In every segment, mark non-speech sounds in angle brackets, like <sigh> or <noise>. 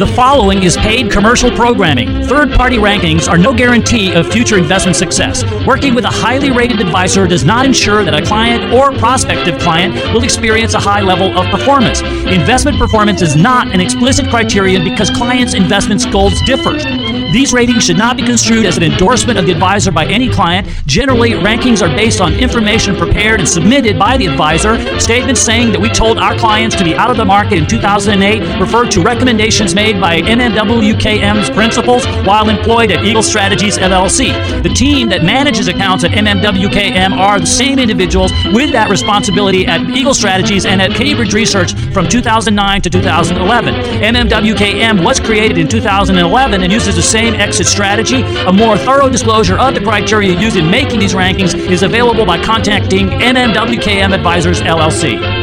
The following is paid commercial programming. Third party rankings are no guarantee of future investment success. Working with a highly rated advisor does not ensure that a client or prospective client will experience a high level of performance. Investment performance is not an explicit criterion because clients' investment goals differ. These ratings should not be construed as an endorsement of the advisor by any client. Generally, rankings are based on information prepared and submitted by the advisor. Statements saying that we told our clients to be out of the market in 2008 refer to recommendations made by MMWKM's principals while employed at Eagle Strategies LLC. The team that manages accounts at MMWKM are the same individuals with that responsibility at Eagle Strategies and at Cambridge Research from 2009 to 2011. MMWKM was created in 2011 and uses the same exit strategy. A more thorough disclosure of the criteria used in making these rankings is available by contacting MMWKM Advisors LLC.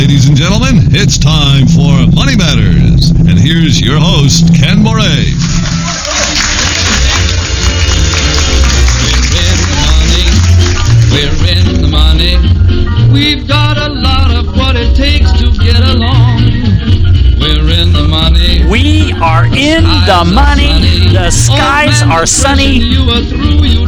And now, ladies and gentlemen, it's time for Money Matters. And here's your host, Ken Moray. We're in the money. We've got a lot of what it takes to get along. We're in the money. We are in the money. The skies are sunny. You are through. You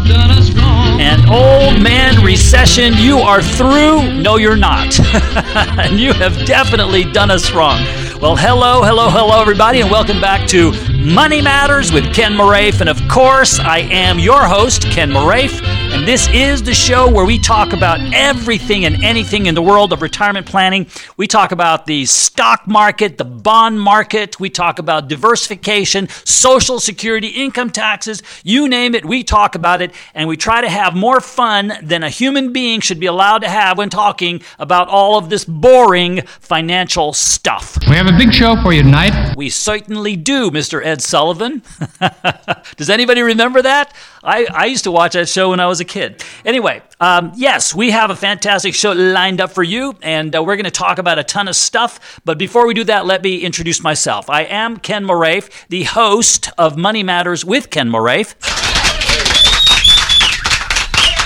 recession, you are through. No, you're not. <laughs> and you have definitely done us wrong. Well, hello, hello, hello, everybody, and welcome back to Money Matters with Ken Moraif. And of course, I am your host, Ken Moraif. And this is the show where we talk about everything and anything in the world of retirement planning. We talk about the stock market, the bond market. We talk about diversification, social security, income taxes, you name it. We talk about it. And we try to have more fun than a human being should be allowed to have when talking about all of this boring financial stuff. We have a big show for you tonight. We certainly do, Mr. Ed Sullivan. <laughs> Does anybody remember that? I, I used to watch that show when I was a kid. Anyway, um, yes, we have a fantastic show lined up for you, and uh, we're going to talk about a ton of stuff. But before we do that, let me introduce myself. I am Ken Moraif, the host of Money Matters with Ken Moraif.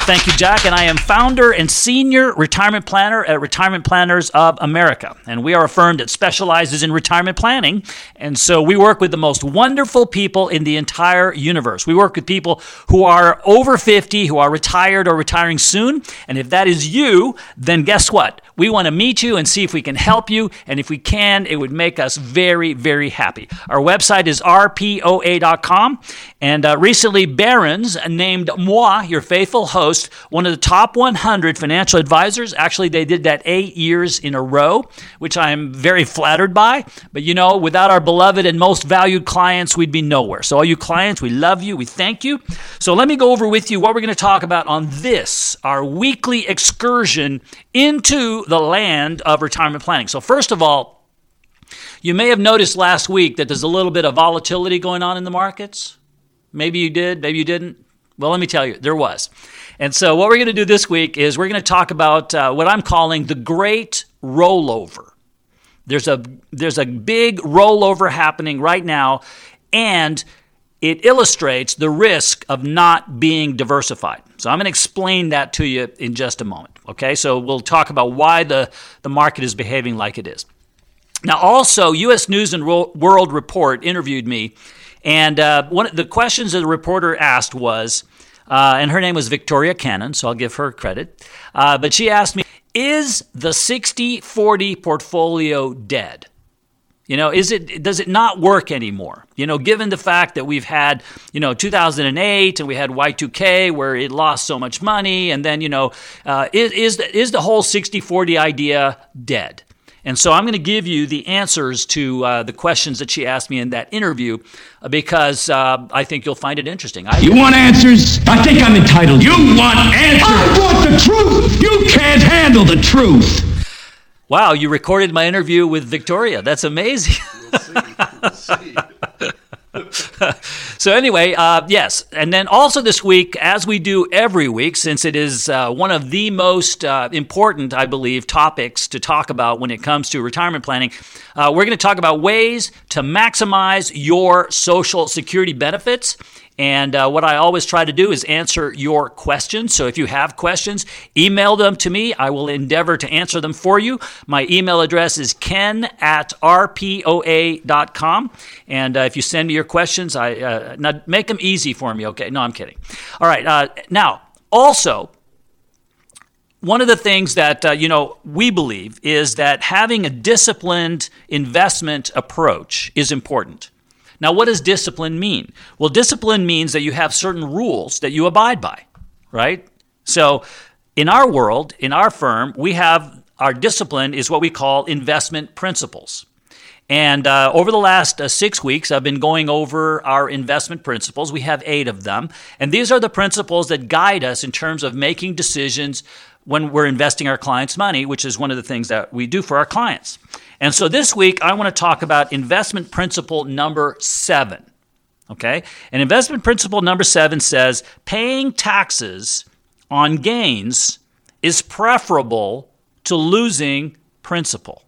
Thank you, Jack. And I am founder and senior retirement planner at Retirement Planners of America. And we are a firm that specializes in retirement planning. And so we work with the most wonderful people in the entire universe. We work with people who are over 50, who are retired or retiring soon. And if that is you, then guess what? We want to meet you and see if we can help you. And if we can, it would make us very, very happy. Our website is rpoa.com. And uh, recently, Barron's named moi, your faithful host, one of the top 100 financial advisors. Actually, they did that eight years in a row, which I am very flattered by. But you know, without our beloved and most valued clients, we'd be nowhere. So, all you clients, we love you, we thank you. So, let me go over with you what we're going to talk about on this, our weekly excursion into the land of retirement planning. So, first of all, you may have noticed last week that there's a little bit of volatility going on in the markets. Maybe you did, maybe you didn't. Well, let me tell you, there was. And so, what we're going to do this week is we're going to talk about uh, what I'm calling the great rollover. There's a, there's a big rollover happening right now, and it illustrates the risk of not being diversified. So, I'm going to explain that to you in just a moment. Okay, so we'll talk about why the, the market is behaving like it is. Now, also, U.S. News and World Report interviewed me, and uh, one of the questions that the reporter asked was, uh, and her name was Victoria Cannon, so I'll give her credit. Uh, but she asked me, is the 60 40 portfolio dead? You know, is it does it not work anymore? You know, given the fact that we've had, you know, 2008 and we had Y2K where it lost so much money, and then you know, uh, is is the, is the whole 60-40 idea dead? And so I'm going to give you the answers to uh, the questions that she asked me in that interview uh, because uh, I think you'll find it interesting. I, You want answers? I think I'm entitled. You want answers? I want the truth. You can't handle the truth. Wow, you recorded my interview with Victoria. That's amazing. <laughs> so anyway, uh, yes, and then also this week, as we do every week, since it is uh, one of the most uh, important, I believe, topics to talk about when it comes to retirement planning, uh, we're going to talk about ways to maximize your Social Security benefits. And uh, what I always try to do is answer your questions. So if you have questions, email them to me. I will endeavor to answer them for you. My email address is ken at rpoa.com. And uh, if you send me your questions, I uh, now make them easy for me, okay? No, I'm kidding. All right. Uh, now, also, one of the things that uh, you know we believe is that having a disciplined investment approach is important. Now, what does discipline mean? Well, discipline means that you have certain rules that you abide by, right? So, in our world, in our firm, we have our discipline is what we call investment principles. And uh, over the last uh, six weeks, I've been going over our investment principles. We have eight of them. And these are the principles that guide us in terms of making decisions when we're investing our clients' money, which is one of the things that we do for our clients. And so this week, I want to talk about investment principle number seven. Okay? And investment principle number seven says paying taxes on gains is preferable to losing principal.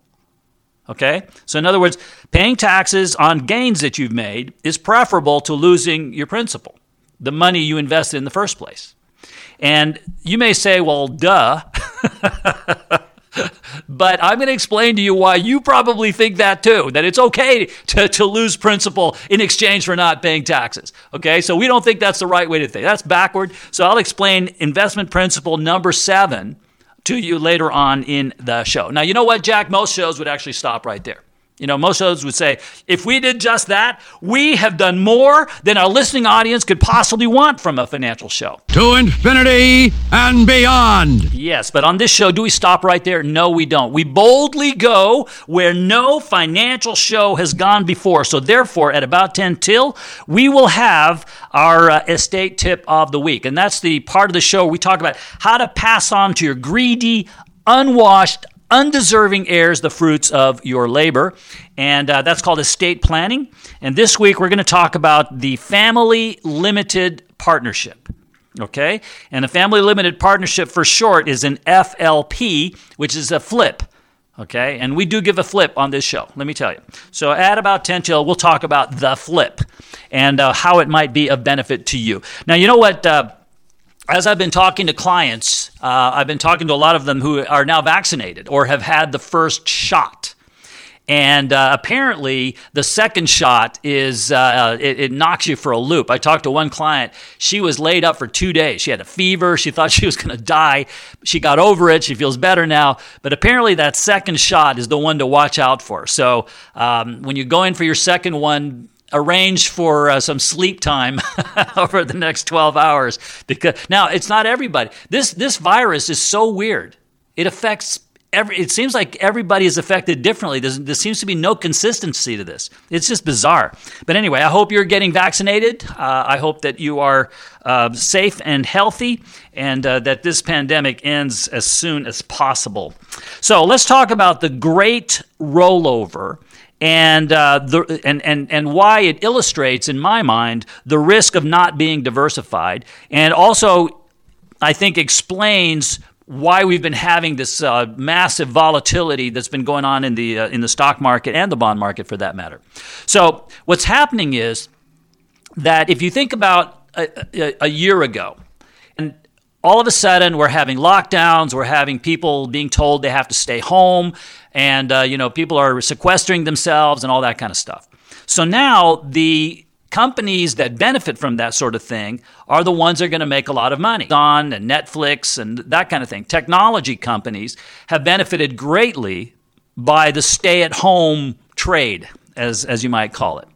Okay? So, in other words, paying taxes on gains that you've made is preferable to losing your principal, the money you invested in the first place. And you may say, well, duh. but I'm going to explain to you why you probably think that too, that it's okay to, to lose principal in exchange for not paying taxes. Okay, so we don't think that's the right way to think. That's backward. So I'll explain investment principle number seven to you later on in the show. Now, you know what, Jack? Most shows would actually stop right there. You know, most shows would say, if we did just that, we have done more than our listening audience could possibly want from a financial show. To infinity and beyond. Yes, but on this show, do we stop right there? No, we don't. We boldly go where no financial show has gone before. So, therefore, at about 10 till, we will have our uh, estate tip of the week. And that's the part of the show we talk about how to pass on to your greedy, unwashed, undeserving heirs the fruits of your labor. And uh, that's called estate planning. And this week we're going to talk about the family limited partnership. Okay? And the family limited partnership for short is an FLP, which is a flip. Okay? And we do give a flip on this show, let me tell you. So at about 10 till, we'll talk about the flip and uh, how it might be of benefit to you. Now, you know what? Uh, as I've been talking to clients, uh, I've been talking to a lot of them who are now vaccinated or have had the first shot. And uh, apparently, the second shot is uh, uh it, it, knocks you for a loop. I talked to one client. She was laid up for two days. She had a fever. She thought <laughs> she was going to die. She got over it. She feels better now. But apparently, that second shot is the one to watch out for. So um, when you go in for your second one, arrange for uh, some sleep time <laughs> over the next 12 hours because now it's not everybody. This this virus is so weird. It affects every it seems like everybody is affected differently. There's, there seems to be no consistency to this. It's just bizarre. But anyway i hope you're getting vaccinated. Uh, i hope that you are uh, safe and healthy and uh, that this pandemic ends as soon as possible. So let's talk about the great rollover and, uh, the, and, and, and why it illustrates, in my mind, the risk of not being diversified, and also, I think, explains why we've been having this uh, massive volatility that's been going on in the, uh, in the stock market and the bond market for that matter. So, what's happening is that if you think about a, a, a year ago, all of a sudden we're having lockdowns, we're having people being told they have to stay home, and uh, you know people are sequestering themselves and all that kind of stuff. So now the companies that benefit from that sort of thing are the ones that are going to make a lot of money. On and Netflix and that kind of thing. Technology companies have benefited greatly by the stay-at-home trade, as as you might call it.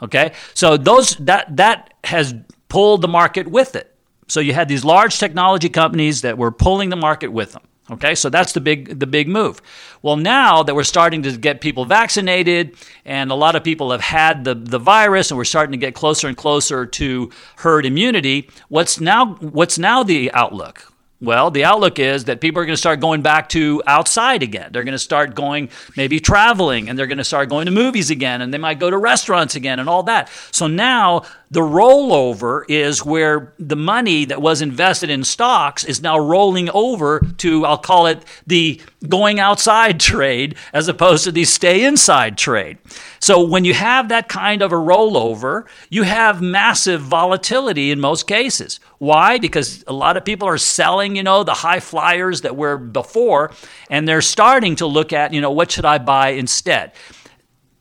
Okay, so those that that has pulled the market with it. So you had these large technology companies that were pulling the market with them. Okay, so that's the big the big move. Well, now that we're starting to get people vaccinated, and a lot of people have had the, the virus, and we're starting to get closer and closer to herd immunity. What's now what's now the outlook? Well, the outlook is that people are going to start going back to outside again. They're going to start going, maybe traveling, and they're going to start going to movies again, and they might go to restaurants again, and all that. So now the rollover is where the money that was invested in stocks is now rolling over to, I'll call it the going outside trade as opposed to the stay inside trade. So when you have that kind of a rollover, you have massive volatility in most cases. Why? Because a lot of people are selling, you know, the high flyers that were before, and they're starting to look at, you know, what should I buy instead?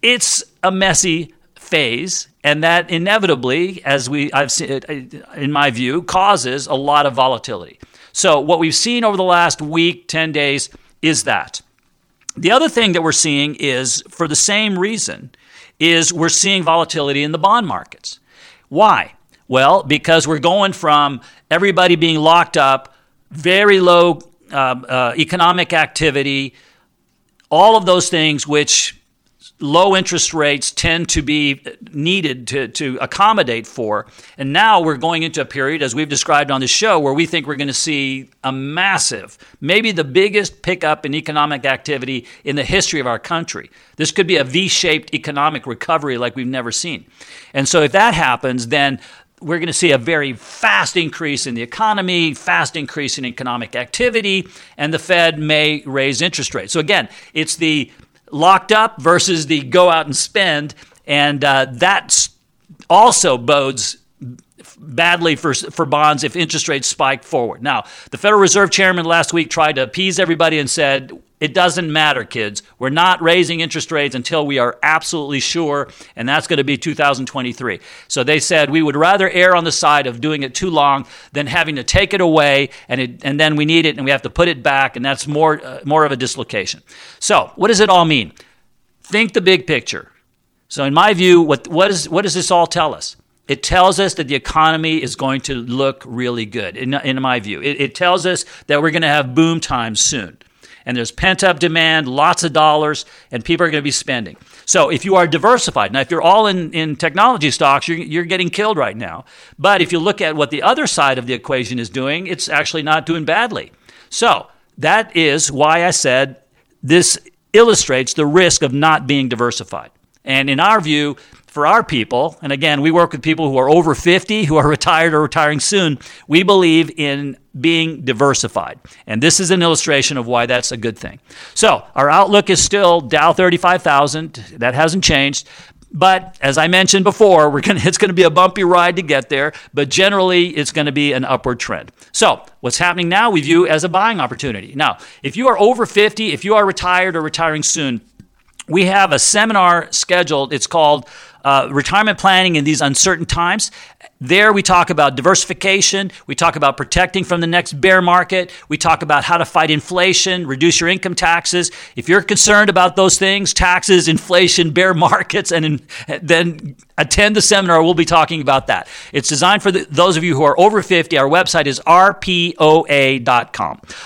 It's a messy phase, and that inevitably, as we I've seen in my view, causes a lot of volatility. So what we've seen over the last week, 10 days, is that. The other thing that we're seeing is, for the same reason, is we're seeing volatility in the bond markets. Why? Well, because we're going from everybody being locked up, very low uh, uh, economic activity, all of those things which low interest rates tend to be needed to, to accommodate for. And now we're going into a period, as we've described on the show, where we think we're going to see a massive, maybe the biggest pickup in economic activity in the history of our country. This could be a V shaped economic recovery like we've never seen. And so if that happens, then we're going to see a very fast increase in the economy, fast increase in economic activity, and the Fed may raise interest rates. So, again, it's the locked up versus the go out and spend. And uh, that also bodes badly for, for bonds if interest rates spike forward. Now, the Federal Reserve Chairman last week tried to appease everybody and said, it doesn't matter, kids. We're not raising interest rates until we are absolutely sure, and that's going to be 2023. So they said we would rather err on the side of doing it too long than having to take it away, and, it, and then we need it and we have to put it back, and that's more, uh, more of a dislocation. So, what does it all mean? Think the big picture. So, in my view, what, what, is, what does this all tell us? It tells us that the economy is going to look really good, in, in my view. It, it tells us that we're going to have boom times soon and there's pent up demand, lots of dollars, and people are going to be spending. So if you are diversified, now if you're all in, in technology stocks, you're, you're getting killed right now. But if you look at what the other side of the equation is doing, it's actually not doing badly. So that is why I said this illustrates the risk of not being diversified. And in our view, for our people, and again, we work with people who are over 50, who are retired or retiring soon, we believe in being diversified. And this is an illustration of why that's a good thing. So, our outlook is still Dow 35,000. That hasn't changed. But as I mentioned before, we're gonna, <laughs> it's going to be a bumpy ride to get there, but generally it's going to be an upward trend. So, what's happening now we view as a buying opportunity. Now, if you are over 50, if you are retired or retiring soon, we have a seminar scheduled. It's called uh, Retirement Planning in These Uncertain Times. There, we talk about diversification. We talk about protecting from the next bear market. We talk about how to fight inflation, reduce your income taxes. If you're concerned about those things, taxes, inflation, bear markets, and in, then attend the seminar. We'll be talking about that. It's designed for the, those of you who are over 50. Our website is rpoa.com.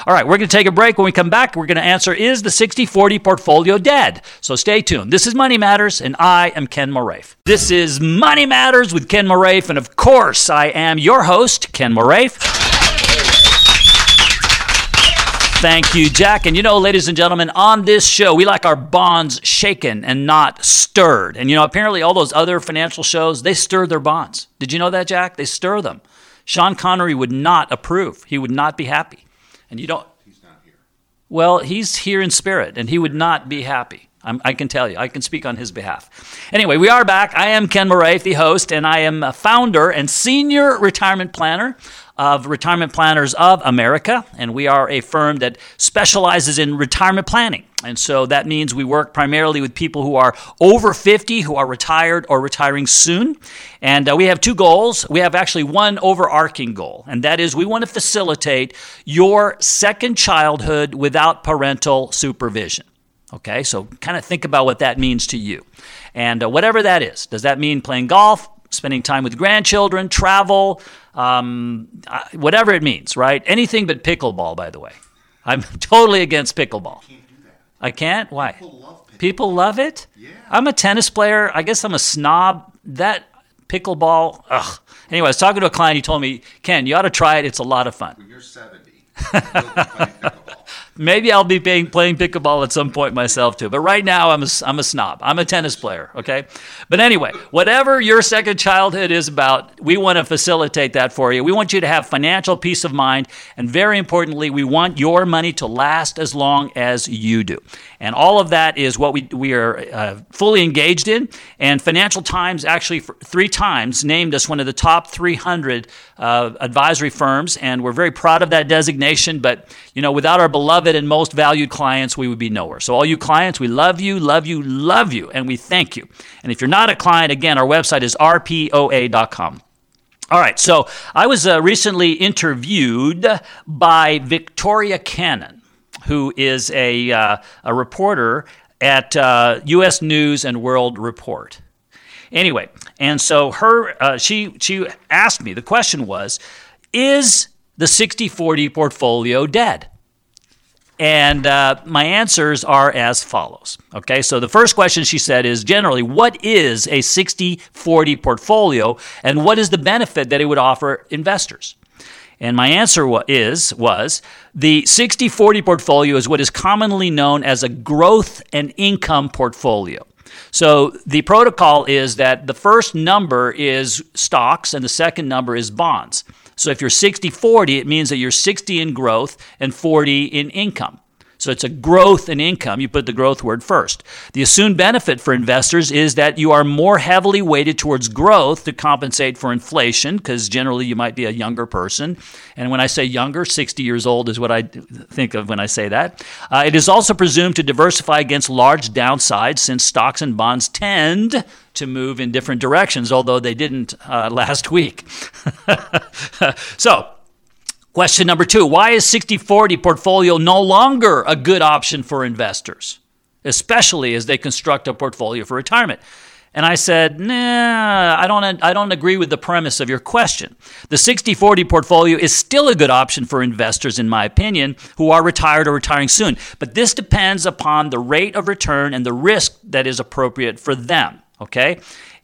All right, we're going to take a break. When we come back, we're going to answer Is the 60 40 portfolio dead? So stay tuned. This is Money Matters, and I am Ken Moraif. This is Money Matters with Ken Moraif, and of course, I am your host, Ken Moraif. Thank you, Jack. And you know, ladies and gentlemen, on this show, we like our bonds shaken and not stirred. And you know, apparently, all those other financial shows, they stir their bonds. Did you know that, Jack? They stir them. Sean Connery would not approve, he would not be happy. And you don't. He's not here. Well, he's here in spirit, and he would not be happy. I'm, i can tell you, I can speak on his behalf. Anyway, we are back. I am Ken Moraif, the host, and I am a founder and senior retirement planner of Retirement Planners of America. And we are a firm that specializes in retirement planning. And so that means we work primarily with people who are over 50, who are retired or retiring soon. And uh, we have two goals. We have actually one overarching goal, and that is we want to facilitate your second childhood without parental supervision. Okay, so kind of think about what that means to you. And uh, whatever that is, does that mean playing golf, spending time with grandchildren, travel, um, whatever it means, right? Anything but pickleball, by the way. I'm <laughs> totally against pickleball. I can't? Why? People love, People love it? Yeah. I'm a tennis player. I guess I'm a snob. That pickleball, ugh. Anyway, I was talking to a client. He told me, Ken, you ought to try it. It's a lot of fun. When you're 70. <laughs> Maybe I'll be playing, playing pickleball at some point myself too. But right now, I'm a, I'm a snob. I'm a tennis player, okay? But anyway, whatever your second childhood is about, we want to facilitate that for you. We want you to have financial peace of mind. And very importantly, we want your money to last as long as you do. And all of that is what we, we are uh, fully engaged in. And Financial Times actually three times named us one of the top 300 uh, advisory firms. And we're very proud of that designation. But, you know, without our beloved and most valued clients, we would be nowhere. So, all you clients, we love you, love you, love you, and we thank you. And if you're not a client, again, our website is rpoa.com. All right, so I was uh, recently interviewed by Victoria Cannon, who is a, uh, a reporter at uh, U.S. News and World Report. Anyway, and so her uh, she she asked me the question was, is the 60-40 portfolio dead? And uh, my answers are as follows. Okay, so the first question she said is generally, what is a 60 40 portfolio and what is the benefit that it would offer investors? And my answer is was the 60/40 portfolio is what is commonly known as a growth and income portfolio. So the protocol is that the first number is stocks and the second number is bonds. So if you're 60 40, it means that you're 60 in growth and 40 in income. So it's a growth in income. You put the growth word first. The assumed benefit for investors is that you are more heavily weighted towards growth to compensate for inflation, because generally you might be a younger person. And when I say younger, 60 years old is what I think of when I say that. Uh, it is also presumed to diversify against large downsides, since stocks and bonds tend to move in different directions, although they didn't uh, last week. <laughs> so, Question number two Why is 60 40 portfolio no longer a good option for investors, especially as they construct a portfolio for retirement? And I said, nah, I don't, I don't agree with the premise of your question. The 60 40 portfolio is still a good option for investors, in my opinion, who are retired or retiring soon. But this depends upon the rate of return and the risk that is appropriate for them. Okay?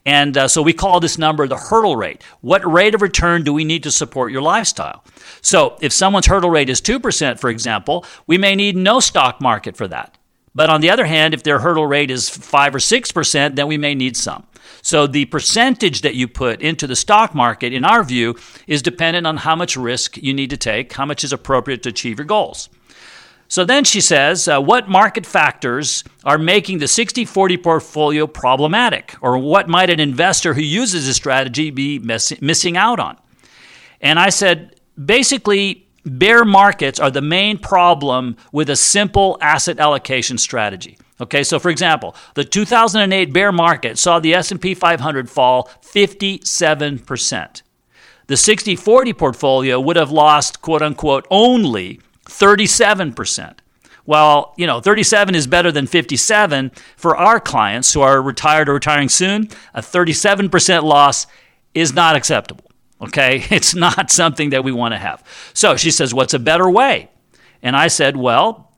And uh, so we call this number the hurdle rate. What rate of return do we need to support your lifestyle? So if someone's hurdle rate is 2%, for example, we may need no stock market for that. But on the other hand, if their hurdle rate is 5 or 6%, then we may need some. So the percentage that you put into the stock market, in our view, is dependent on how much risk you need to take, how much is appropriate to achieve your goals. So then she says, uh, what market factors are making the 60 40 portfolio problematic? Or what might an investor who uses this strategy be miss- missing out on? And I said, basically, bear markets are the main problem with a simple asset allocation strategy. Okay, so for example, the 2008 bear market saw the S&P 500 fall 57%. The 60/40 portfolio would have lost quote unquote only 37%. Well, you know, 37 is better than 57 for our clients who are retired or retiring soon. A 37% loss is not acceptable. Okay? <laughs> It's not something that we want to have. So she says, What's a better way? And I said, Well,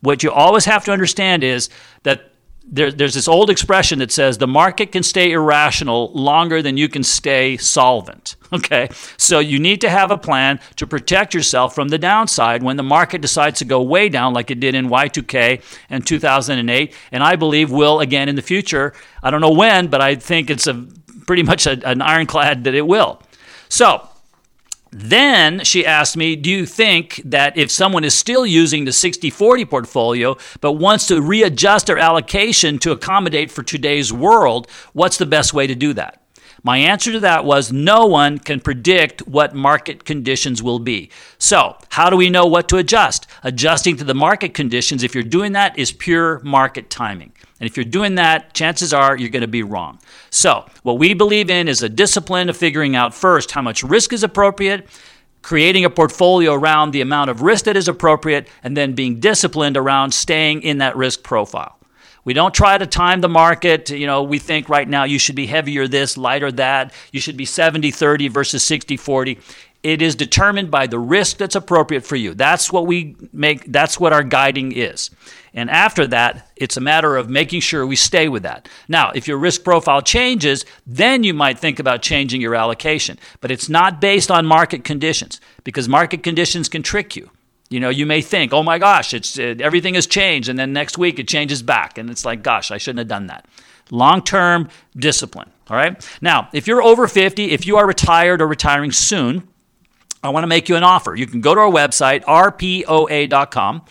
what you always have to understand is that there, there's this old expression that says the market can stay irrational longer than you can stay solvent. <laughs> Okay, so you need to have a plan to protect yourself from the downside when the market decides to go way down, like it did in Y2K and 2008, and I believe will again in the future. I don't know when, but I think it's a pretty much a, an ironclad that it will. So then she asked me, Do you think that if someone is still using the 60 40 portfolio but wants to readjust their allocation to accommodate for today's world, what's the best way to do that? My answer to that was no one can predict what market conditions will be. So, how do we know what to adjust? Adjusting to the market conditions, if you're doing that, is pure market timing. And if you're doing that, chances are you're going to be wrong. So, what we believe in is a discipline of figuring out first how much risk is appropriate, creating a portfolio around the amount of risk that is appropriate, and then being disciplined around staying in that risk profile. We don't try to time the market. You know, we think right now you should be heavier this, lighter that. You should be 70 30 versus 60 40. It is determined by the risk that's appropriate for you. That's what we make, that's what our guiding is. And after that, it's a matter of making sure we stay with that. Now, if your risk profile changes, then you might think about changing your allocation. But it's not based on market conditions because market conditions can trick you. You know, you may think, "Oh my gosh, it's uh, everything has changed," and then next week it changes back, and it's like, "Gosh, I shouldn't have done that." Long-term discipline. All right. Now, if you're over 50, if you are retired or retiring soon, I want to make you an offer. You can go to our website, rpoa.com,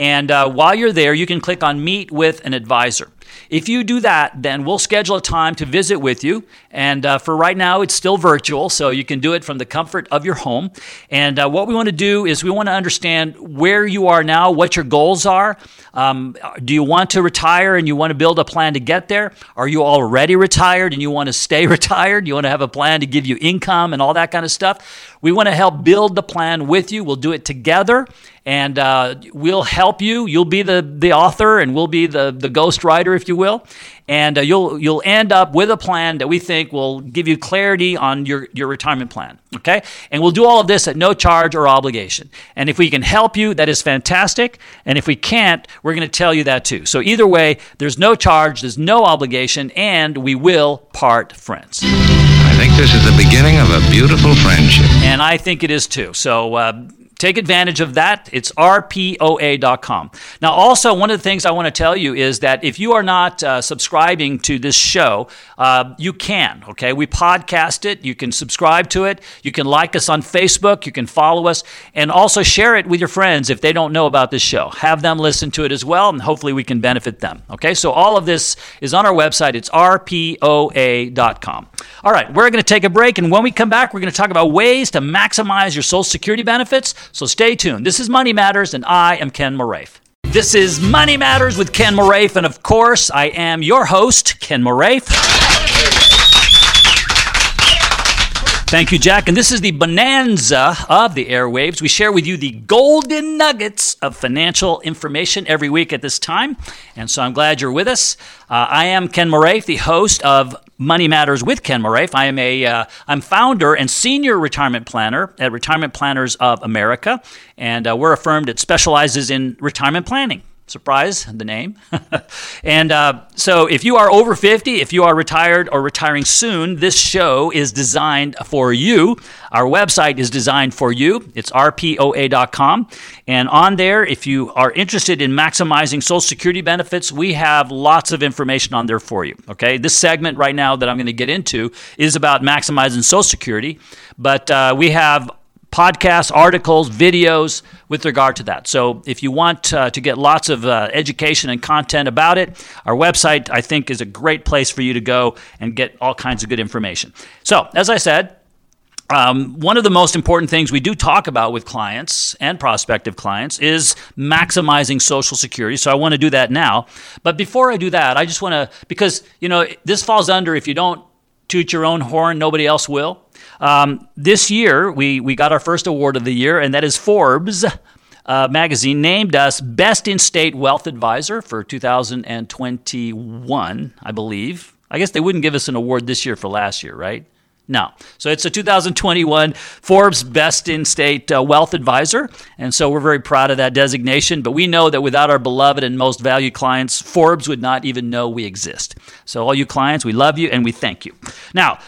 and uh, while you're there, you can click on Meet with an Advisor. If you do that, then we'll schedule a time to visit with you. And uh, for right now, it's still virtual, so you can do it from the comfort of your home. And uh, what we want to do is we want to understand where you are now, what your goals are. Um, do you want to retire and you want to build a plan to get there? Are you already retired and you want to stay <laughs> retired? You want to have a plan to give you income and all that kind of stuff? We want to help build the plan with you. We'll do it together and uh, we'll help you. You'll be the, the author and we'll be the, the ghost writer, if you will. And uh, you'll, you'll end up with a plan that we think will give you clarity on your, your retirement plan. Okay? And we'll do all of this at no charge or obligation. And if we can help you, that is fantastic. And if we can't, we're going to tell you that too. So either way, there's no charge, there's no obligation, and we will part friends. I think this is the beginning of a beautiful friendship. And I think it is too. So uh, take advantage of that. It's rpoa.com. Now, also, one of the things I want to tell you is that if you are not uh, subscribing to this show, uh, you can, okay? We podcast it. You can subscribe to it. You can like us on Facebook. You can follow us. And also share it with your friends if they don't know about this show. Have them listen to it as well, and hopefully we can benefit them, okay? So all of this is on our website. It's rpoa.com. All right, we're going to take a break, and when we come back, we're going to talk about ways to maximize your Social Security benefits. So stay tuned. This is Money Matters, and I am Ken Moraif. This is Money Matters with Ken Moraif, and of course, I am your host, Ken Moraif. Thank you, Jack. And this is the bonanza of the airwaves. We share with you the golden nuggets of financial information every week at this time. And so I'm glad you're with us. Uh, I am Ken Moraif, the host of Money Matters with Ken Moraif. I am a uh, I'm founder and senior retirement planner at Retirement Planners of America, and uh, we're a firm that specializes in retirement planning. Surprise, the name. <laughs> and uh, so, if you are over 50, if you are retired or retiring soon, this show is designed for you. Our website is designed for you. It's rpoa.com. And on there, if you are interested in maximizing Social Security benefits, we have lots of information on there for you. Okay, this segment right now that I'm going to get into is about maximizing Social Security, but uh, we have podcasts, articles, videos with regard to that. So if you want uh, to get lots of uh, education and content about it, our website, I think, is a great place for you to go and get all kinds of good information. So, as I said, um, one of the most important things we do talk about with clients and prospective clients is maximizing Social Security. So I want to do that now. But before I do that, I just want to, because, you know, this falls under if you don't toot your own horn, nobody else will. Um, this year, we, we got our first award of the year, and that is Forbes. Uh, magazine named us Best in State Wealth Advisor for 2021, I believe. I guess they wouldn't give us an award this year for last year, right? No. So it's a 2021 Forbes Best in State uh, Wealth Advisor. And so we're very proud of that designation. But we know that without our beloved and most valued clients, Forbes would not even know we exist. So, all you clients, we love you and we thank you. Now,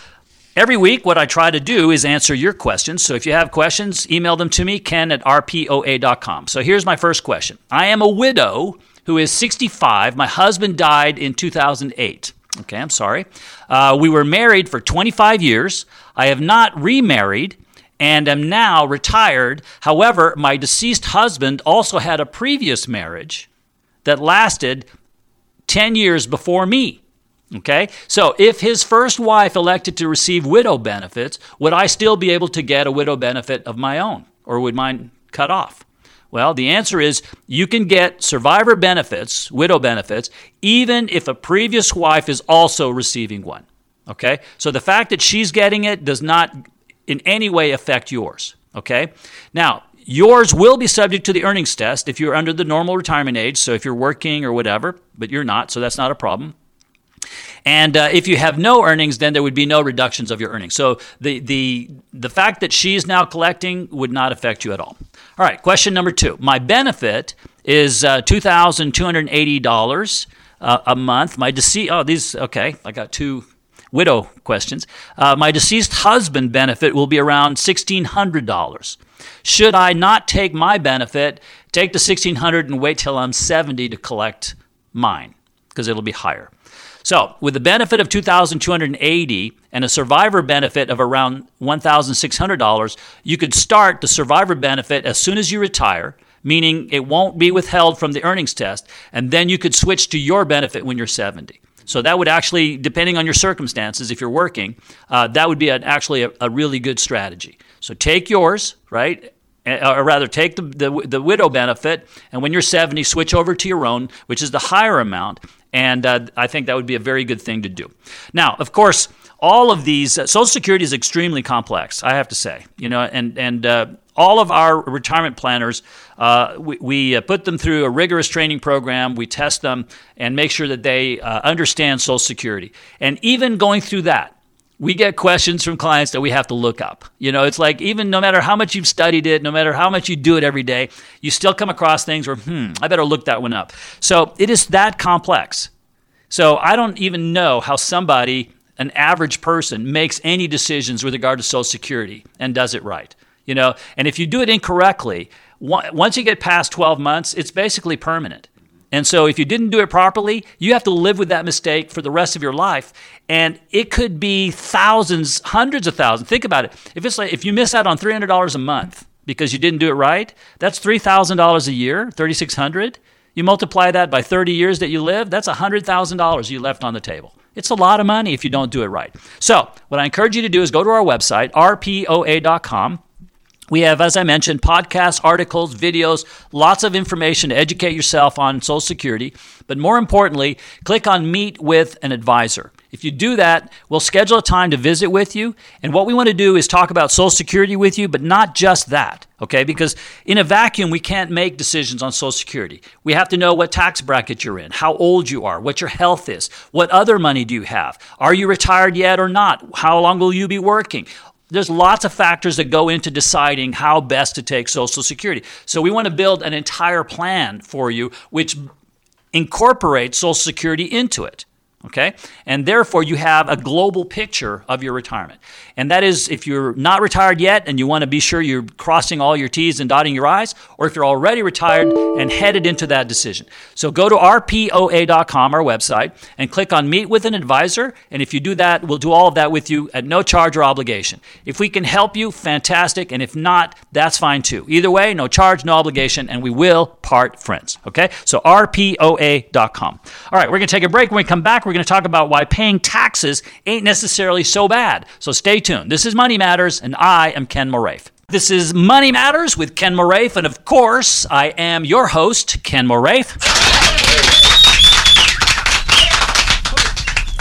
Every week, what I try to do is answer your questions. So if you have questions, email them to me, ken at rpoa.com. So here's my first question I am a widow who is 65. My husband died in 2008. Okay, I'm sorry. Uh, we were married for 25 years. I have not remarried and am now retired. However, my deceased husband also had a previous marriage that lasted 10 years before me. Okay? So if his first wife elected to receive widow benefits, would I still be able to get a widow benefit of my own? Or would mine cut off? Well, the answer is you can get survivor benefits, widow benefits, even if a previous wife is also receiving one. Okay? So the fact that she's getting it does not in any way affect yours. Okay? Now, yours will be subject to the earnings test if you're under the normal retirement age. So if you're working or whatever, but you're not, so that's not a problem. And uh, if you have no earnings, then there would be no reductions of your earnings. So the, the, the fact that she's now collecting would not affect you at all. All right, question number two. My benefit is uh, $2,280 uh, a month. My deceased, oh, these, okay, I got two widow questions. Uh, my deceased husband benefit will be around $1,600. Should I not take my benefit, take the 1600 and wait till I'm 70 to collect mine because it'll be higher. So, with the benefit of 2280 and a survivor benefit of around $1,600, you could start the survivor benefit as soon as you retire, meaning it won't be withheld from the earnings test, and then you could switch to your benefit when you're 70. So that would actually, depending on your circumstances, if you're working, uh, that would be an, actually a, a, really good strategy. So take yours, right? Or rather, take the, the, the, widow benefit, and when you're 70, switch over to your own, which is the higher amount. And uh, I think that would be a very good thing to do. Now, of course, all of these, uh, Social Security is extremely complex, I have to say. You know, and, and uh, all of our retirement planners, uh, we, we uh, put them through a rigorous training program. We test them and make sure that they uh, understand Social Security. And even going through that, we get questions from clients that we have to look up. You know, it's like even no matter how much you've studied it, no matter how much you do it every day, you still come across things where, hmm, I better look that one up. So it is that complex. So I don't even know how somebody, an average person, makes any decisions with regard to Social Security and does it right you know and if you do it incorrectly once you get past 12 months it's basically permanent and so if you didn't do it properly you have to live with that mistake for the rest of your life. And it could be thousands hundreds of thousands. Think about it. If it's like if you miss out on $300 a month because you didn't do it right that's $3000 a year 3600 you multiply that by 30 years that you live that's $100000 you left on the table. It's a lot of money if you don't do it right. So, what I encourage you to do is go to our website, rpoa.com, we have, as I mentioned, podcasts, articles, videos, lots of information to educate yourself on Social Security. But more importantly, click on Meet with an Advisor. If you do that, we'll schedule a time to visit with you. And what we want to do is talk about Social Security with you, but not just that, okay? Because in a vacuum, we can't make decisions on Social Security. We have to know what tax bracket you're in, how old you are, what your health is, what other money do you have, are you retired yet or not, how long will you be working? There's lots of factors that go into deciding how best to take Social Security. So we want to build an entire plan for you, which incorporates Social Security into it. Okay? And therefore, you have a global picture of your retirement. And that is if you're not retired yet and you want to be sure you're crossing all your T's and dotting your I's, or if you're already retired and headed into that decision. So go to rpoa.com, our website, and click on Meet with an Advisor. And if you do that, we'll do all of that with you at no charge or obligation. If we can help you, fantastic. And if not, that's fine too. Either way, no charge, no obligation, and we will part friends. Okay? So rpoa.com. All right, we're going to take a break. When we come back, we're going to talk about why paying taxes ain't necessarily so bad. So stay tuned. This is Money Matters, and I am Ken Moraif. This is Money Matters with Ken Moraif, and of course, I am your host, Ken Moraif.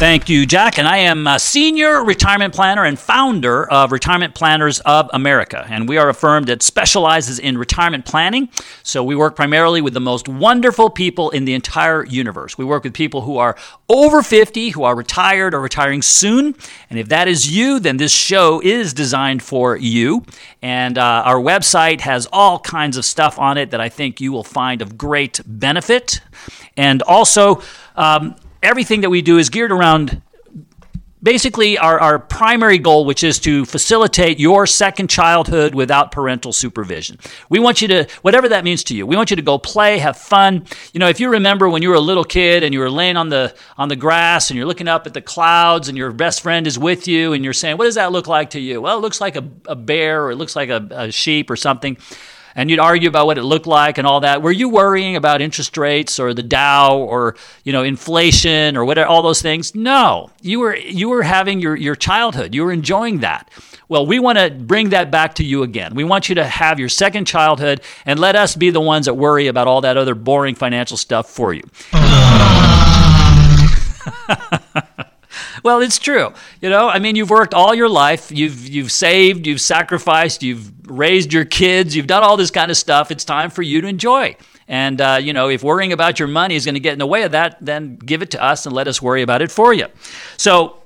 Thank you, Jack. And I am a senior retirement planner and founder of Retirement Planners of America. And we are a firm that specializes in retirement planning. So we work primarily with the most wonderful people in the entire universe. We work with people who are over 50, who are retired or retiring soon. And if that is you, then this show is designed for you. And uh, our website has all kinds of stuff on it that I think you will find of great benefit. And also, um, everything that we do is geared around basically our, our primary goal, which is to facilitate your second childhood without parental supervision. We want you to, whatever that means to you, we want you to go play, have fun. You know, if you remember when you were a little kid and you were laying on the on the grass and you're looking up at the clouds and your best friend is with you and you're saying, what does that look like to you? Well, it looks like a, a bear or it looks like a, a sheep or something and you'd argue about what it looked like and all that. Were you worrying about interest rates or the Dow or you know inflation or whatever all those things? No, you were you were having your your childhood. You were enjoying that. Well, we want to bring that back to you again. We want you to have your second childhood and let us be the ones that worry about all that other boring financial stuff for you. <laughs> Well, it's true. You know, I mean, you've worked all your life. You've you've saved. You've sacrificed. You've raised your kids. You've done all this kind of stuff. It's time for you to enjoy. And uh, you know, if worrying about your money is going to get in the way of that, then give it to us and let us worry about it for you. So,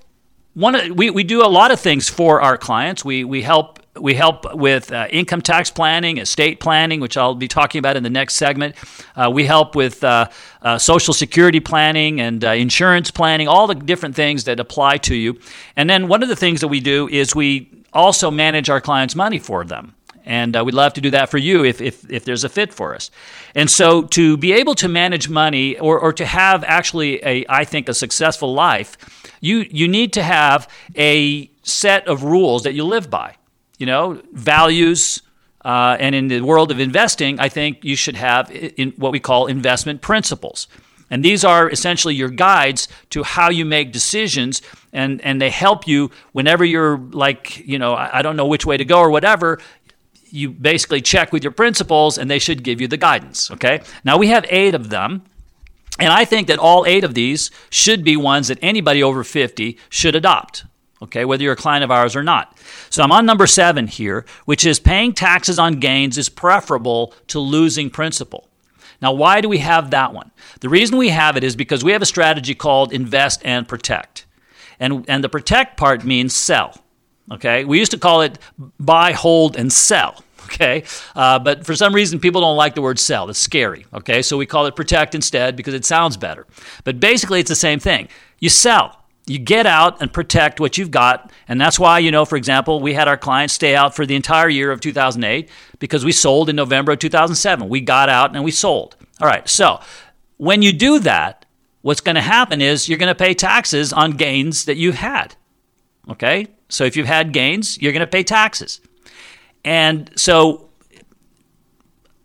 one we we do a lot of things for our clients. We we help we help with uh, income tax planning, estate planning, which I'll be talking about in the next segment. Uh, we help with uh, uh social security planning and uh, insurance planning, all the different things that apply to you. And then one of the things that we do is we also manage our clients' money for them. And uh, we'd love to do that for you if, if, if there's a fit for us. And so to be able to manage money or, or to have actually a, I think, a successful life, you, you need to have a set of rules that you live by. You know, values, uh, and in the world of investing, I think you should have in what we call investment principles. And these are essentially your guides to how you make decisions, and, and they help you whenever you're like, you know, I don't know which way to go or whatever you basically check with your principles, and they should give you the guidance. Okay. Now we have eight of them. And I think that all eight of these should be ones that anybody over 50 should adopt. Okay, whether you're a client of ours or not. So I'm on number seven here, which is paying taxes on gains is preferable to losing principal. Now, why do we have that one? The reason we have it is because we have a strategy called invest and protect. And, and the protect part means sell. Okay, we used to call it buy, hold, and sell. <laughs> Okay, uh, but for some reason people don't like the word sell. It's scary. Okay, so we call it protect instead because it sounds better. But basically, it's the same thing. You sell. You get out and protect what you've got. And that's why, you know, for example, we had our clients stay out for the entire year of 2008 because we sold in November of 2007. We got out and we sold. All right. So when you do that, what's going to happen is you're going to pay taxes on gains that you've had. Okay. So if you've had gains, you're going to pay taxes. And so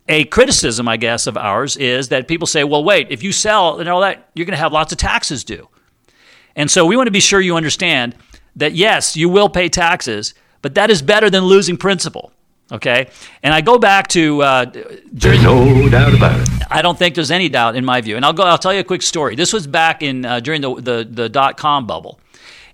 a criticism, I guess, of ours is that people say, well, wait, if you sell and all that, you're going to have lots of taxes due. And so we want to be sure you understand that yes, you will pay taxes, but that is better than losing principal. Okay, and I go back to. Uh, there's no doubt about it. I don't think there's any doubt in my view, and I'll go. I'll tell you a quick story. This was back in uh, during the, the the dot com bubble,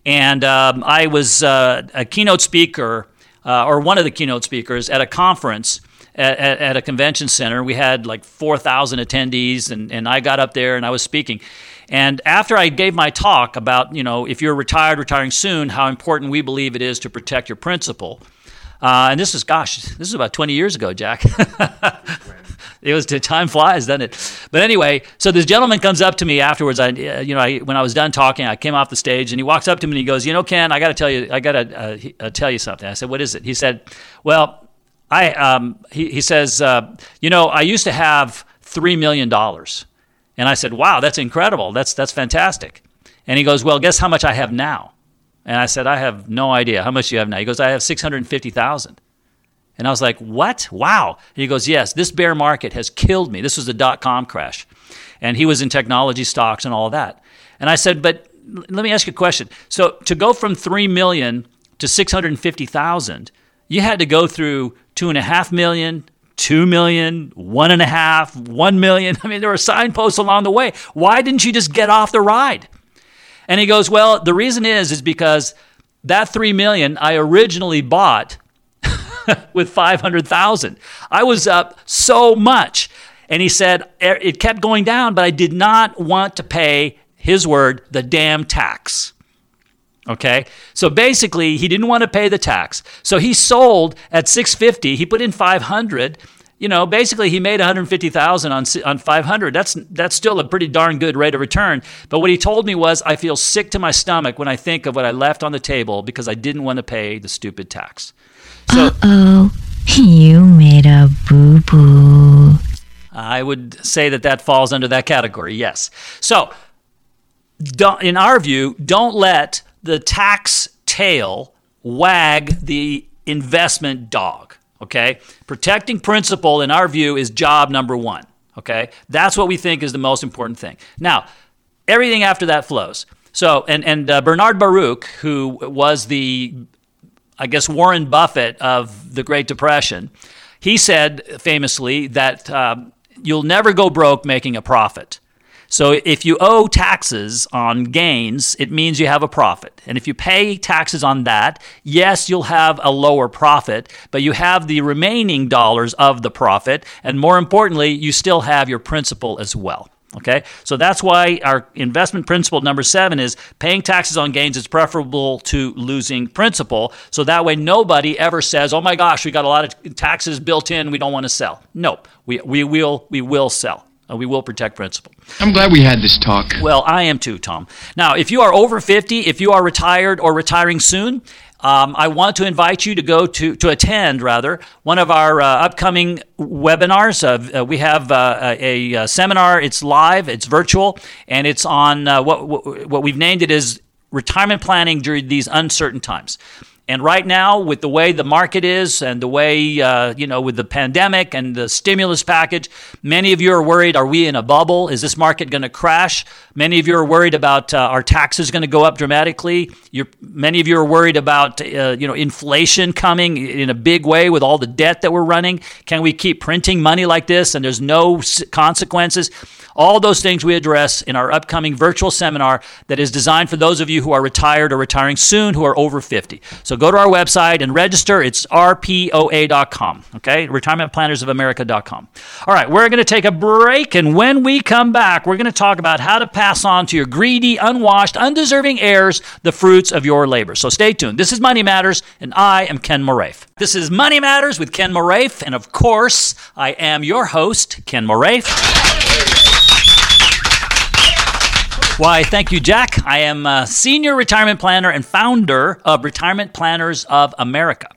and um, I was uh, a keynote speaker uh, or one of the keynote speakers at a conference at, at, a convention center. We had like 4,000 attendees, and, and I got up there and I was speaking. And after I gave my talk about, you know, if you're retired, retiring soon, how important we believe it is to protect your principal. Uh, and this is, gosh, this is about 20 years ago, Jack. <laughs> it was time flies, doesn't it? But anyway, so this gentleman comes up to me afterwards. I, uh, you know, I, when I was done talking, I came off the stage and he walks up to me and he goes, "You know, Ken, I got to tell you, I got to uh, uh, tell you something." I said, "What is it?" He said, "Well, I," um, he, he says, uh, "You know, I used to have three million dollars," and I said, "Wow, that's incredible. That's that's fantastic." And he goes, "Well, guess how much I have now?" And I said, "I have no idea. How much do you have now?" He goes, "I have six hundred fifty thousand. And I was like, what? Wow. He goes, yes, this bear market has killed me. This was the dot com crash. And he was in technology stocks and all that. And I said, but let me ask you a question. So to go from 3 million to 650,000, you had to go through two and a half million, two million, one and a half, one million. <laughs> I mean, there were signposts along the way. Why didn't you just get off the ride? And he goes, well, the reason is, is because that 3 million I originally bought <laughs> with 500,000. I was up so much. And he said, it kept going down, but I did not want to pay, his word, the damn tax. Okay? So basically, he didn't want to pay the tax. So he sold at 650. He put in 500. You know, basically he made 150,000 on on 500. That's that's still a pretty darn good rate of return. But what he told me was I feel sick to my stomach when I think of what I left on the table because I didn't want to pay the stupid tax. So, Uh-oh, you made a boo-boo. I would say that that falls under that category, yes. So, in our view, don't let the tax tail wag the investment dog, okay? Protecting principal, in our view, is job number one, okay? That's what we think is the most important thing. Now, everything after that flows. So, and, and uh, Bernard Baruch, who was the I guess, Warren Buffett of the Great Depression, he said famously that um, you'll never go broke making a profit. So if you owe taxes on gains, it means you have a profit. And if you pay taxes on that, yes, you'll have a lower profit, but you have the remaining dollars of the profit. And more importantly, you still have your principal as well. Okay, so that's why our investment principle number seven is paying taxes on gains is preferable to losing principal. So that way, nobody ever says, "Oh my gosh, we got a lot of taxes built in, we don't want to sell." No, we, we will we will sell. Uh, we will protect principal. I'm glad we had this talk. Well, I am too, Tom. Now, if you are over 50, if you are retired or retiring soon, um, I want to invite you to go to, to attend, rather, one of our uh, upcoming webinars. Uh, uh, we have uh, a, a, seminar, it's live, it's virtual, and it's on uh, what, what, what we've named it as retirement planning during these uncertain times. And right now, with the way the market is and the way, uh, you know, with the pandemic and the stimulus package, many of you are worried are we in a bubble? Is this market going to crash? Many of you are worried about uh, our taxes going to go up dramatically. You're, many of you are worried about, uh, you know, inflation coming in a big way with all the debt that we're running. Can we keep printing money like this and there's no consequences? All those things we address in our upcoming virtual seminar that is designed for those of you who are retired or retiring soon who are over 50. So go to our website and register. It's rpoa.com, okay? Retirementplannersofamerica.com. All right, we're going to take a break, and when we come back, we're going to talk about how to pass on to your greedy, unwashed, undeserving heirs the fruits of your labor. So stay tuned. This is Money Matters, and I am Ken Moraif. This is Money Matters with Ken Moraif, and of course, I am your host, Ken Moraif. Why, thank you, Jack. I am a senior retirement planner and founder of Retirement Planners of America.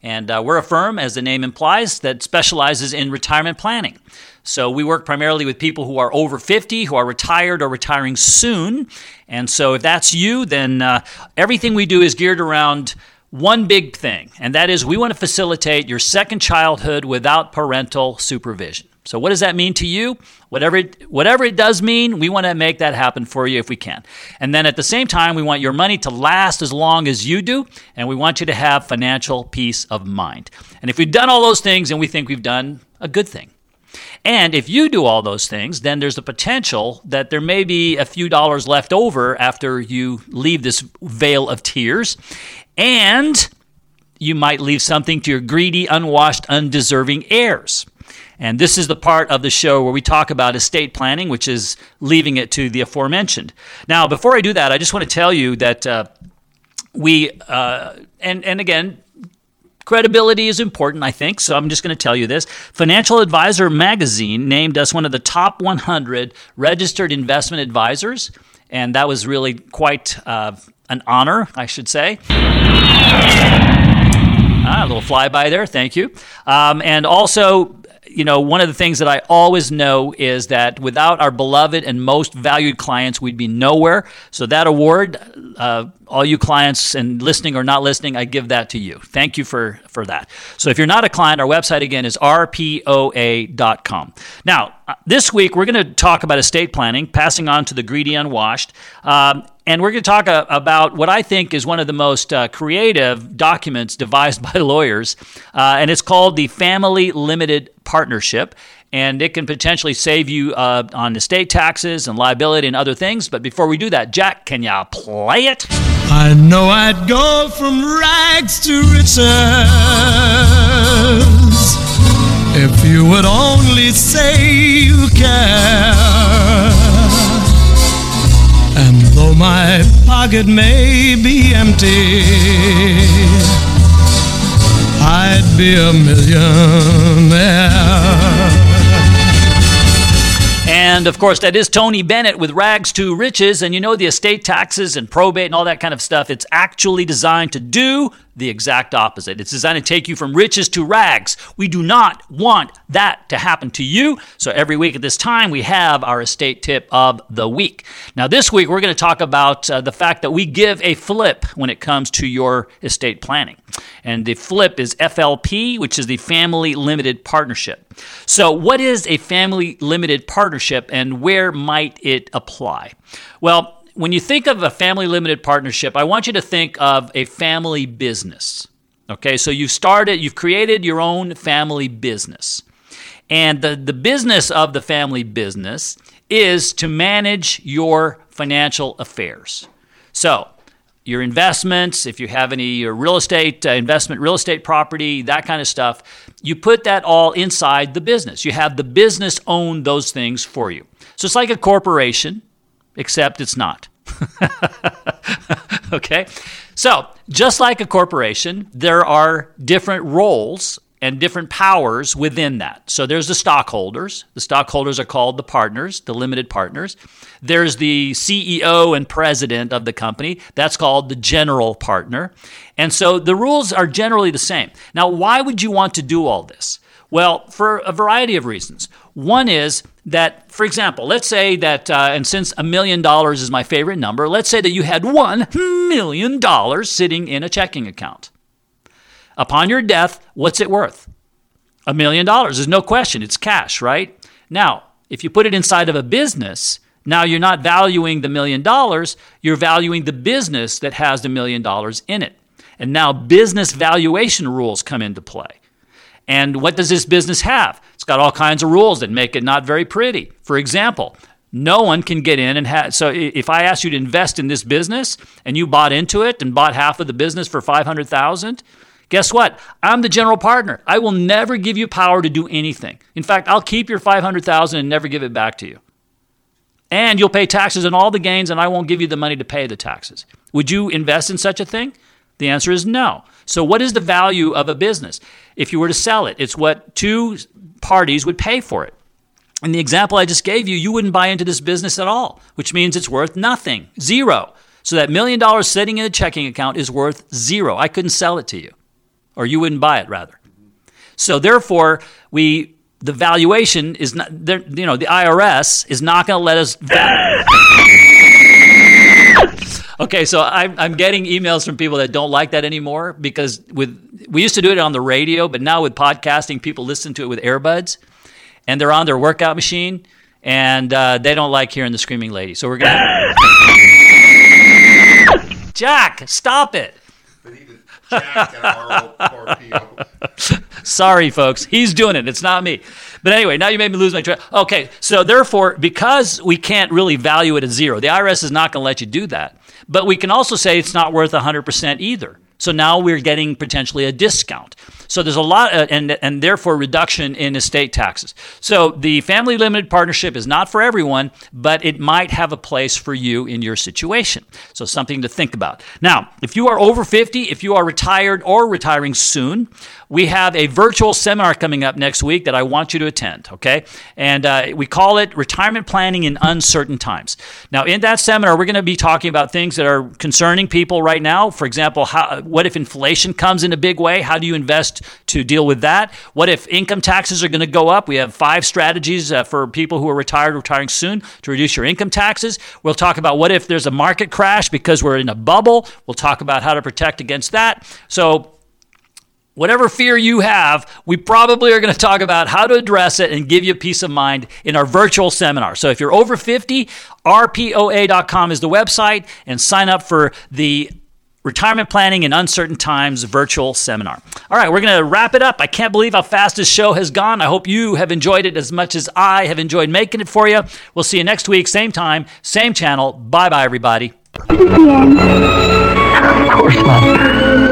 And uh, we're a firm, as the name implies, that specializes in retirement planning. So we work primarily with people who are over 50, who are retired or retiring soon. And so if that's you, then uh, everything we do is geared around one big thing, and that is we want to facilitate your second childhood without parental supervision. So, what does that mean to you? Whatever it, whatever it does mean, we want to make that happen for you if we can. And then at the same time, we want your money to last as long as you do, and we want you to have financial peace of mind. And if we've done all those things, and we think we've done a good thing. And if you do all those things, then there's the potential that there may be a few dollars left over after you leave this vale of tears. And you might leave something to your greedy, unwashed, undeserving heirs. And this is the part of the show where we talk about estate planning, which is leaving it to the aforementioned. Now, before I do that, I just want to tell you that uh, we, uh, and, and again, Credibility is important, I think, so I'm just going to tell you this. Financial Advisor magazine named us one of the top 100 registered investment advisors, and that was really quite uh, an honor, I should say. Ah, a little flyby there, thank you. Um, and also, you know, one of the things that I always know is that without our beloved and most valued clients, we'd be nowhere. So that award, uh, all you clients and listening or not listening, I give that to you. Thank you for, for that. So if you're not a client, our website again is rpoa.com. Now, uh, this week we're going to talk about estate planning, passing on to the greedy unwashed. Um, and we're going to talk uh, about what I think is one of the most uh, creative documents devised <laughs> by lawyers, uh, and it's called the Family Limited Partnership. And it can potentially save you uh, on estate taxes and liability and other things. But before we do that, Jack, can you play it? I know I'd go from rags to riches if you would only say you care. Though my pocket may be empty, I'd be a millionaire. And of course, that is Tony Bennett with Rags to Riches. And you know, the estate taxes and probate and all that kind of stuff, it's actually designed to do the exact opposite. It's designed to take you from riches to rags. We do not want that to happen to you. So every week at this time, we have our estate tip of the week. Now, this week, we're going to talk about uh, the fact that we give a flip when it comes to your estate planning. And the flip is FLP, which is the Family Limited Partnership. So, what is a family limited partnership and where might it apply? Well, when you think of a family limited partnership, I want you to think of a family business. Okay, so you've started, you've created your own family business. And the, the business of the family business is to manage your financial affairs. So, your investments, if you have any real estate uh, investment, real estate property, that kind of stuff, you put that all inside the business. You have the business own those things for you. So it's like a corporation, except it's not. <laughs> okay? So, just like a corporation, there are different roles and different powers within that. So there's the stockholders. The stockholders are called the partners, the limited partners. There's the CEO and president of the company. That's called the general partner. And so the rules are generally the same. Now, why would you want to do all this? Well, for a variety of reasons. One is that, for example, let's say that, uh, and since a million dollars is my favorite number, let's say that you had one million dollars sitting in a checking account. Upon your death, what's it worth? A million dollars. There's no question. It's cash, right? Now, if you put it inside of a business, now you're not valuing the million dollars, you're valuing the business that has the million dollars in it. And now business valuation rules come into play. And what does this business have? It's got all kinds of rules that make it not very pretty. For example, no one can get in and have so if i asked you to invest in this business and you bought into it and bought half of the business for 500000 Guess what? I'm the general partner. I will never give you power to do anything. In fact, I'll keep your 500,000 and never give it back to you. And you'll pay taxes on all the gains and I won't give you the money to pay the taxes. Would you invest in such a thing? The answer is no. So what is the value of a business? If you were to sell it, it's what two parties would pay for it. In the example I just gave you, you wouldn't buy into this business at all, which means it's worth nothing, zero. So that million dollars sitting in a checking account is worth zero. I couldn't sell it to you or you wouldn't buy it rather. So therefore, we the valuation is not you know the IRS is not going to let us. okay, so I'm, I'm getting emails from people that don't like that anymore because with we used to do it on the radio, but now with podcasting, people listen to it with earbuds, and they're on their workout machine, and uh, they don't like hearing the screaming lady. So we're gonna. <laughs> Jack, stop it. Sorry, folks. He's doing it. It's not me. But anyway, now you made me lose my track. Okay, so therefore, because we can't really value it at zero, the IRS is not going to let you do that. But we can also say it's not worth 100% either. So now we're getting potentially a discount. So there's a lot, uh, and and therefore reduction in estate taxes. So the family limited partnership is not for everyone, but it might have a place for you in your situation. So something to think about. Now, if you are over 50, if you are retired or retiring soon, we have a virtual seminar coming up next week that I want you to attend. Okay, and uh, we call it Retirement Planning in Uncertain Times. Now, in that seminar, we're going to be talking about things that are concerning people right now. For example, how, what if inflation comes in a big way? How do you invest to deal with that? What if income taxes are going to go up? We have five strategies uh, for people who are retired, retiring soon to reduce your income taxes. We'll talk about what if there's a market crash because we're in a bubble. We'll talk about how to protect against that. So, whatever fear you have, we probably are going to talk about how to address it and give you peace of mind in our virtual seminar. So if you're over 50, rpoa.com is the website and sign up for the Retirement Planning in Uncertain Times virtual seminar. All right, we're going to wrap it up. I can't believe how fast this show has gone. I hope you have enjoyed it as much as I have enjoyed making it for you. We'll see you next week, same time, same channel. Bye bye, everybody. Of course not.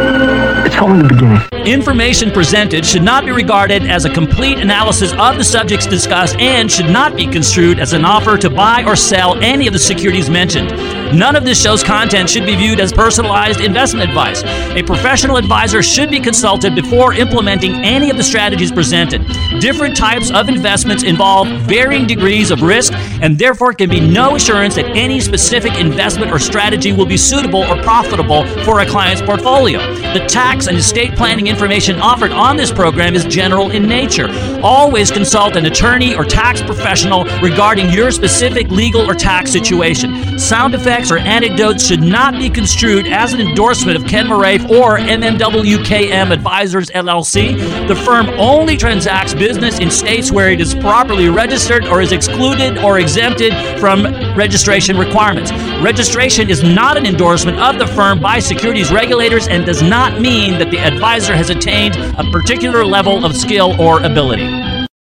The beginning. Information presented should not be regarded as a complete analysis of the subjects discussed and should not be construed as an offer to buy or sell any of the securities mentioned. None of this show's content should be viewed as personalized investment advice. A professional advisor should be consulted before implementing any of the strategies presented. Different types of investments involve varying degrees of risk, and therefore can be no assurance that any specific investment or strategy will be suitable or profitable for a client's portfolio. The tax and estate planning information offered on this program is general in nature. Always consult an attorney or tax professional regarding your specific legal or tax situation. Sound effects or anecdotes should not be construed as an endorsement of Ken Moraif or MMWKM Advisors LLC. The firm only transacts business in states where it is properly registered or is excluded or exempted from registration requirements. Registration is not an endorsement of the firm by securities regulators and does not mean that the advisor has attained a particular level of skill or ability.